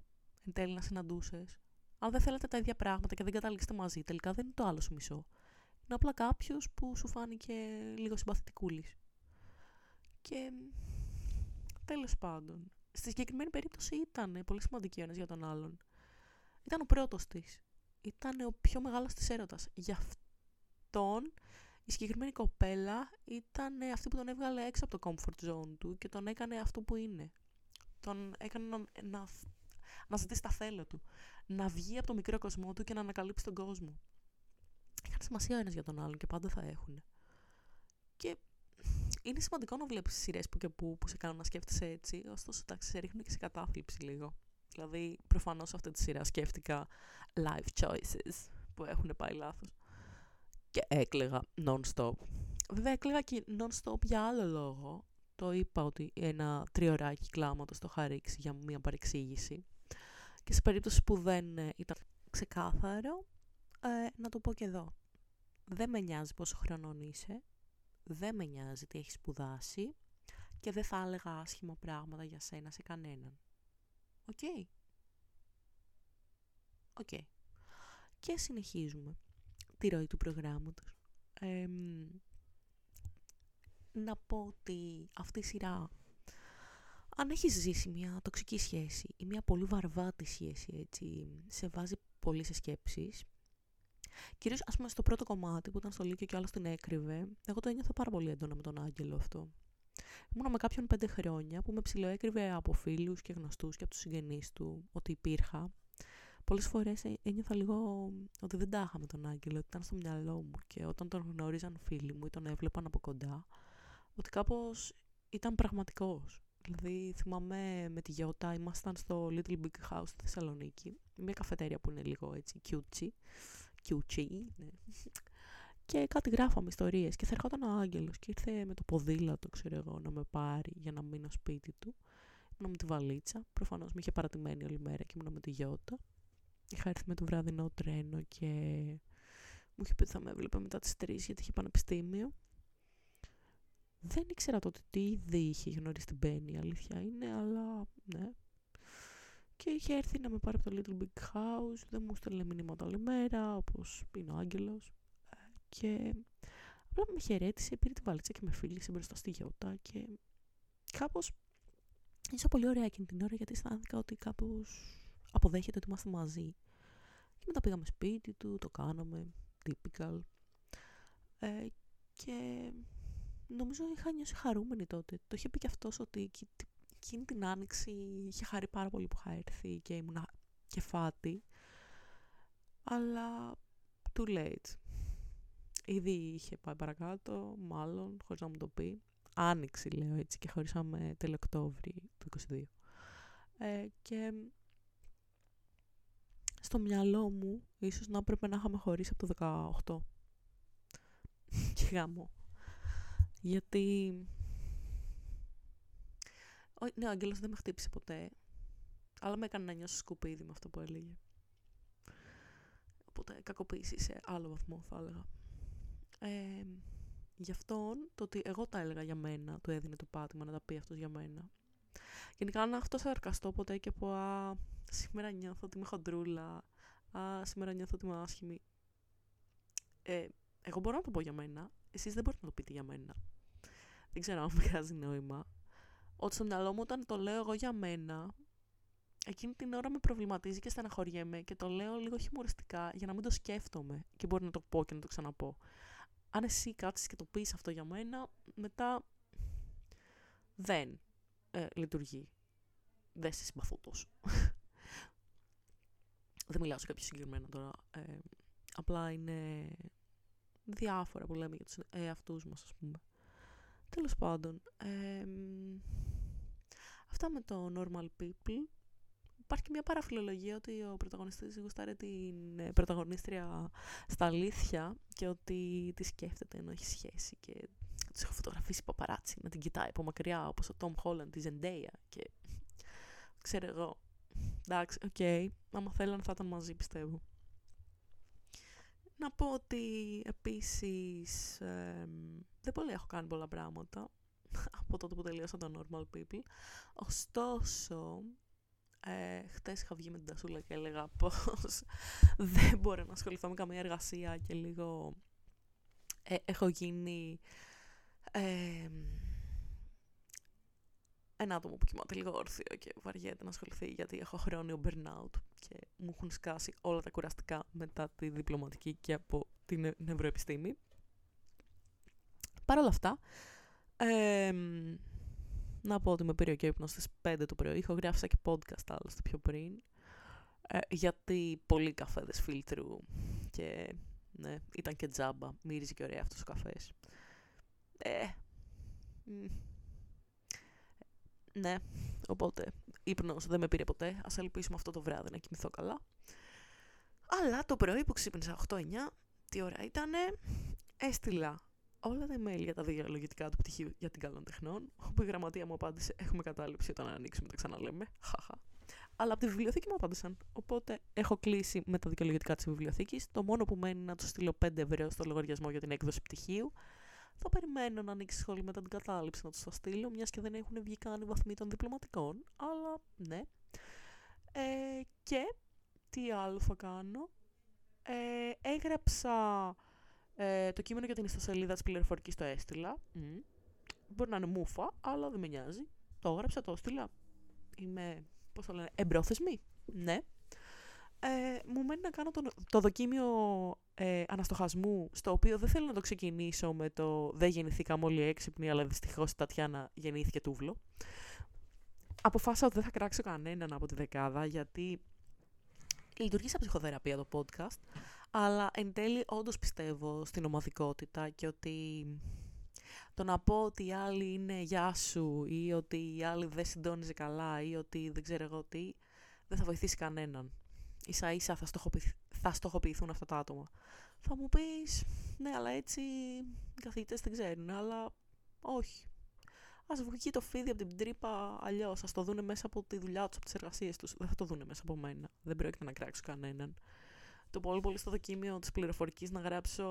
εν τέλει να συναντούσες. Αν δεν θέλετε τα ίδια πράγματα και δεν καταλήξετε μαζί, τελικά δεν είναι το άλλο σου μισό. Είναι απλά κάποιος που σου φάνηκε λίγο συμπαθητικούλης. Και τέλος πάντων, στη συγκεκριμένη περίπτωση ήταν πολύ σημαντική ο ένας για τον άλλον. Ήταν ο πρώτος της. Ήταν ο πιο μεγάλος της έρωτας. Γι' αυτόν η συγκεκριμένη κοπέλα ήταν αυτή που τον έβγαλε έξω από το comfort zone του και τον έκανε αυτό που είναι. Τον έκανε να, να, να ζητήσει τα θέλω του. Να βγει από το μικρό κοσμό του και να ανακαλύψει τον κόσμο. Είχαν σημασία ο ένας για τον άλλον και πάντα θα έχουν. Και είναι σημαντικό να βλέπεις σειρές που και που, που σε κάνουν να σκέφτεσαι έτσι, ωστόσο εντάξει, σε ρίχνουν και σε κατάθλιψη λίγο. Δηλαδή, προφανώς αυτή τη σειρά σκέφτηκα life choices που έχουν πάει λάθος. Και έκλαιγα non-stop. Βέβαια, έκλαιγα και non-stop για άλλο λόγο. Το είπα ότι ένα τριωράκι κλάματο το είχα ρίξει για μια παρεξήγηση. Και σε περίπτωση που δεν ε, ήταν ξεκάθαρο, ε, να το πω και εδώ. Δεν με νοιάζει πόσο χρονών είσαι, δεν με νοιάζει τι έχεις σπουδάσει και δεν θα έλεγα άσχημα πράγματα για σένα σε κανέναν. OK. Okay. OK. Okay. Και συνεχίζουμε τη ροή του προγράμματος. να πω ότι αυτή η σειρά, αν έχεις ζήσει μια τοξική σχέση ή μια πολύ βαρβάτη σχέση, έτσι, σε βάζει πολύ σε σκέψεις, Κυρίως, ας πούμε, στο πρώτο κομμάτι που ήταν στο Λύκειο και ο άλλος την έκρυβε, εγώ το ένιωθα πάρα πολύ έντονα με τον Άγγελο αυτό. Ήμουνα με κάποιον πέντε χρόνια που με ψηλοέκρυβε από φίλους και γνωστούς και από τους συγγενείς του ότι υπήρχα πολλές φορές ένιωθα λίγο ότι δεν τα είχα με τον Άγγελο, ότι ήταν στο μυαλό μου και όταν τον γνώριζαν φίλοι μου ή τον έβλεπαν από κοντά, ότι κάπως ήταν πραγματικός. Δηλαδή θυμάμαι με τη Γιώτα, ήμασταν στο Little Big House στη Θεσσαλονίκη, μια καφετέρια που είναι λίγο έτσι cutesy, cutesy, ναι. Και κάτι γράφαμε ιστορίες και θα ερχόταν ο Άγγελος και ήρθε με το ποδήλατο, ξέρω εγώ, να με πάρει για να μείνω σπίτι του. Ήμουν με τη βαλίτσα, προφανώς με είχε παρατημένη όλη μέρα και ήμουν με τη Γιώτα είχα έρθει με το βραδινό τρένο και μου είχε πει ότι θα με έβλεπε μετά τις 3 γιατί είχε πανεπιστήμιο. Δεν ήξερα τότε τι ήδη είχε γνωρίσει την Μπέννη, αλήθεια είναι, αλλά ναι. Και είχε έρθει να με πάρει από το Little Big House, δεν μου στέλνε μηνύματα όλη μέρα, όπως είναι ο Άγγελος. Και απλά με χαιρέτησε, πήρε την βαλίτσα και με φίλησε μπροστά στη Γιώτα και κάπως είσαι πολύ ωραία εκείνη την ώρα γιατί αισθάνθηκα ότι κάπως αποδέχεται ότι είμαστε μαζί. Και μετά πήγαμε σπίτι του, το κάναμε, typical. Ε, και νομίζω είχα νιώσει χαρούμενη τότε. Το είχε πει και αυτός ότι εκείνη την άνοιξη είχε χαρεί πάρα πολύ που είχα έρθει και ήμουν κεφάτη. Αλλά too late. Ήδη είχε πάει παρακάτω, μάλλον, χωρίς να μου το πει. Άνοιξη λέω έτσι και χωρίσαμε τέλειο Οκτώβρη του 22. Ε, και στο μυαλό μου ίσως να έπρεπε να είχαμε χωρίσει από το 18 και γάμο γιατί ο, ναι, ο Αγγέλος δεν με χτύπησε ποτέ αλλά με έκανε να νιώσω σκουπίδι με αυτό που έλεγε οποιαδήποτε κακοποίηση σε άλλο βαθμό θα έλεγα. Ε, γι' αυτόν το ότι εγώ τα έλεγα για μένα, του έδινε το πάτημα να τα πει αυτός για μένα. Γενικά να αυτό αρκαστώ ποτέ και πω «Α, σήμερα νιώθω ότι είμαι χοντρούλα», «Α, σήμερα νιώθω ότι είμαι άσχημη». Ε, εγώ μπορώ να το πω για μένα, εσείς δεν μπορείτε να το πείτε για μένα. Δεν ξέρω αν βγάζει νόημα. Ότι στο μυαλό μου όταν το λέω εγώ για μένα, εκείνη την ώρα με προβληματίζει και στεναχωριέμαι και το λέω λίγο χιουμοριστικά για να μην το σκέφτομαι και μπορεί να το πω και να το ξαναπώ. Αν εσύ κάτσεις και το πεις αυτό για μένα, μετά δεν ε, λειτουργεί. Δεν σε συμπαθώ τόσο. δεν μιλάω σε κάποιο συγκεκριμένο τώρα. Ε, απλά είναι διάφορα που λέμε για τους εαυτούς μας, ας πούμε. Τέλος πάντων, ε, αυτά με το Normal People. Υπάρχει και μια παραφιλολογία ότι ο πρωταγωνιστής γουστάρει την ε, πρωταγωνίστρια στα αλήθεια και ότι τη σκέφτεται ενώ έχει σχέση και τους έχουν φωτογραφίσει παπαράτσι να την κοιτάει από μακριά όπως ο Tom Holland, τη Zendaya και ξέρω εγώ. Εντάξει, OK, okay, άμα θέλανε θα ήταν μαζί πιστεύω να πω ότι επίσης ε, δεν πολύ έχω κάνει πολλά πράγματα από τότε που τελείωσα το Normal People. Ωστόσο, ε, χτες είχα βγει με την Τασούλα και έλεγα πως δεν μπορώ να ασχοληθώ με καμία εργασία και λίγο ε, έχω γίνει ε, ένα άτομο που κοιμάται λίγο όρθιο και βαριέται να ασχοληθεί γιατί έχω χρόνιο burnout και μου έχουν σκάσει όλα τα κουραστικά μετά τη διπλωματική και από την νευροεπιστήμη. Παρ' όλα αυτά, ε, να πω ότι με πήρε ο ύπνος στις 5 το πρωί. Ηχογράφησα και podcast άλλωστε πιο πριν. Ε, γιατί πολλοί καφέδες φίλτρου και ναι, ήταν και τζάμπα. Μύριζε και ωραία αυτός ο καφές. Ε, ναι, οπότε ύπνος δεν με πήρε ποτέ. Ας ελπίσουμε αυτό το βράδυ να κοιμηθώ καλά. Αλλά το πρωί που ξύπνησα 8-9, τι ώρα ήτανε, έστειλα όλα τα email για τα διαλογητικά του πτυχίου για την καλών τεχνών, όπου η γραμματεία μου απάντησε «Έχουμε κατάληψη όταν ανοίξουμε, τα ξαναλέμε». Χαχα. Αλλά από τη βιβλιοθήκη μου απάντησαν. Οπότε έχω κλείσει με τα δικαιολογητικά της βιβλιοθήκης. Το μόνο που μένει να τους στείλω 5 ευρώ στο λογαριασμό για την έκδοση πτυχίου. Θα περιμένω να ανοίξει σχολή μετά την κατάληψη να τους τα στείλω, μιας και δεν έχουν βγει καν οι βαθμοί των διπλωματικών. Αλλά ναι. Ε, και τι άλλο θα κάνω. Ε, έγραψα ε, το κείμενο για την ιστοσελίδα της πληροφορικής το έστειλα. Mm. Μπορεί να είναι μούφα, αλλά δεν με νοιάζει. Το έγραψα, το έστειλα. Είμαι, πώς το λένε, εμπρόθεσμη. Ναι. Ε, μου μένει να κάνω το, το δοκίμιο ε, αναστοχασμού, στο οποίο δεν θέλω να το ξεκινήσω με το «Δεν γεννηθήκαμε όλοι έξυπνοι, αλλά δυστυχώς η Τατιάνα γεννήθηκε τούβλο». Αποφάσισα ότι δεν θα κράξω κανέναν από τη δεκάδα, γιατί λειτουργεί σαν ψυχοθεραπεία το podcast, αλλά εν τέλει όντως πιστεύω στην ομαδικότητα και ότι το να πω ότι οι άλλοι είναι γεια σου ή ότι οι άλλοι δεν συντόνιζε καλά ή ότι δεν ξέρω εγώ τι, δεν θα βοηθήσει κανέναν. Ίσα ίσα θα, θα στοχοποιηθούν αυτά τα άτομα. Θα μου πεις, ναι αλλά έτσι οι καθηγητές δεν ξέρουν, αλλά όχι. Α βγει το φίδι από την τρύπα αλλιώς. Α το δούνε μέσα από τη δουλειά τους, από τις εργασίες τους. Δεν θα το δούνε μέσα από μένα. Δεν πρόκειται να κράξω κανέναν το πολύ πολύ στο δοκίμιο της πληροφορικής να γράψω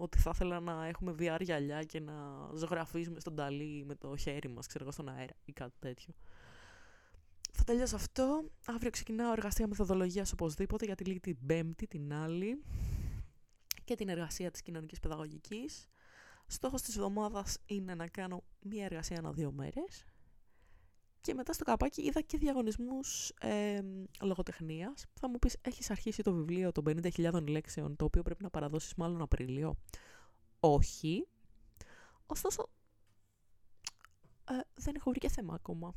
ότι θα ήθελα να έχουμε VR γυαλιά και να ζωγραφίζουμε στον ταλί με το χέρι μας, ξέρω εγώ, στον αέρα ή κάτι τέτοιο. Θα τελειώσω αυτό. Αύριο ξεκινάω εργασία μεθοδολογίας οπωσδήποτε, γιατί λίγη την Πέμπτη, την άλλη, και την εργασία της κοινωνικής παιδαγωγικής. Στόχος της εβδομάδας είναι να κάνω μία εργασία ανά δύο μέρες και μετά στο καπάκι είδα και διαγωνισμούς ε, λογοτεχνίας. Θα μου πεις, έχεις αρχίσει το βιβλίο των 50.000 λέξεων, το οποίο πρέπει να παραδώσεις μάλλον Απρίλιο; Όχι. Ωστόσο, ε, δεν έχω βρει και θέμα ακόμα.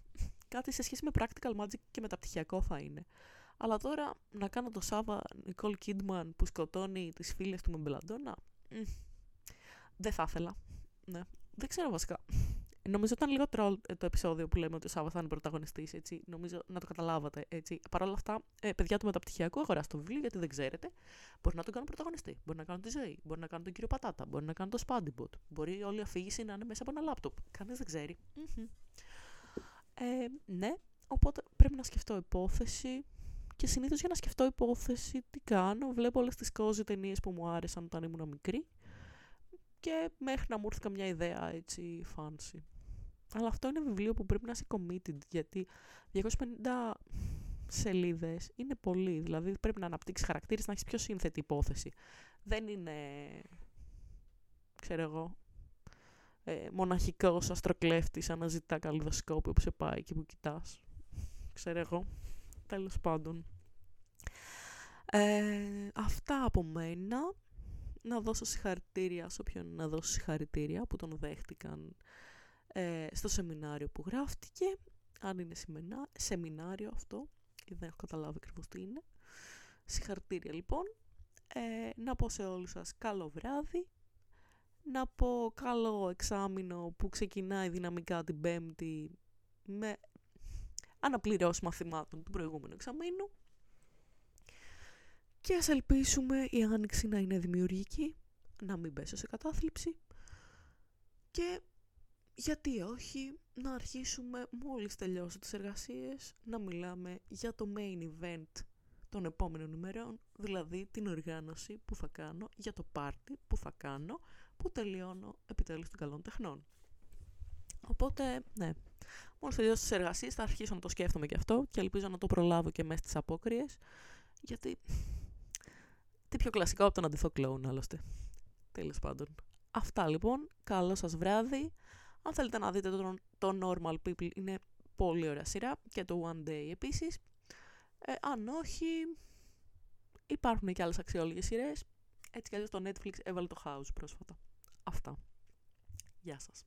Κάτι σε σχέση με practical magic και μεταπτυχιακό θα είναι. Αλλά τώρα να κάνω το Σάβα Νικόλ Κίντμαν που σκοτώνει τις φίλες του με μπελαντόνα, δεν θα ήθελα. Ναι. Δεν ξέρω βασικά. Νομίζω ήταν λίγο τρόλ ε, το επεισόδιο που λέμε ότι ο Σάβα θα είναι πρωταγωνιστής. Νομίζω να το καταλάβατε. Έτσι. Παρ' όλα αυτά, ε, παιδιά του μεταπτυχιακού, αγοράστε το βιβλίο γιατί δεν ξέρετε. Μπορεί να τον κάνουν πρωταγωνιστή. Μπορεί να κάνουν τη ζωή. Μπορεί να κάνουν τον κύριο Πατάτα. Μπορεί να κάνουν το Spandibot. Μπορεί όλη η αφήγηση να είναι μέσα από ένα λάπτοπ. Κανείς δεν ξέρει. Ε, ναι, οπότε πρέπει να σκεφτώ υπόθεση και συνήθως για να σκεφτώ υπόθεση τι κάνω, βλέπω όλες τις κόζι ταινίες που μου άρεσαν όταν ήμουν μικρή και μέχρι να μου έρθει καμιά ιδέα έτσι fancy. Αλλά αυτό είναι βιβλίο που πρέπει να είσαι committed, γιατί 250 σελίδες είναι πολύ. Δηλαδή πρέπει να αναπτύξεις χαρακτήρες, να έχεις πιο σύνθετη υπόθεση. Δεν είναι, ξέρω εγώ, ε, μοναχικός αστροκλέφτης αναζητά καλλιδοσκόπιο που σε πάει εκεί που κοιτάς. Ξέρω εγώ. Τέλος πάντων. Ε, αυτά από μένα. Να δώσω συγχαρητήρια σε όποιον να δώσω συγχαρητήρια που τον δέχτηκαν ε, στο σεμινάριο που γράφτηκε. Αν είναι σεμινάριο αυτό, δεν έχω καταλάβει ακριβώς τι είναι. Συγχαρητήρια λοιπόν. Ε, να πω σε όλους σας καλό βράδυ. Να πω καλό εξάμεινο που ξεκινάει δυναμικά την Πέμπτη με αναπληρώσεις μαθημάτων του προηγούμενου εξαμήνου. Και ας ελπίσουμε η άνοιξη να είναι δημιουργική, να μην πέσω σε κατάθλιψη και γιατί όχι να αρχίσουμε μόλις τελειώσω τις εργασίες να μιλάμε για το main event των επόμενων ημερών, δηλαδή την οργάνωση που θα κάνω για το πάρτι που θα κάνω που τελειώνω επιτέλους των καλών τεχνών. Οπότε, ναι, μόλις τελειώσω τις εργασίες θα αρχίσω να το σκέφτομαι και αυτό και ελπίζω να το προλάβω και μέσα στις απόκριες, γιατί τι πιο κλασικό από τον αντιθό κλόουν άλλωστε. Τέλος πάντων. Αυτά λοιπόν, καλό σας βράδυ. Αν θέλετε να δείτε το, το Normal People είναι πολύ ωραία σειρά και το One Day επίσης. Ε, αν όχι, υπάρχουν και άλλες αξιόλογες σειρές. Έτσι κι αλλιώς το Netflix έβαλε το House πρόσφατα. Αυτά. Γεια σας.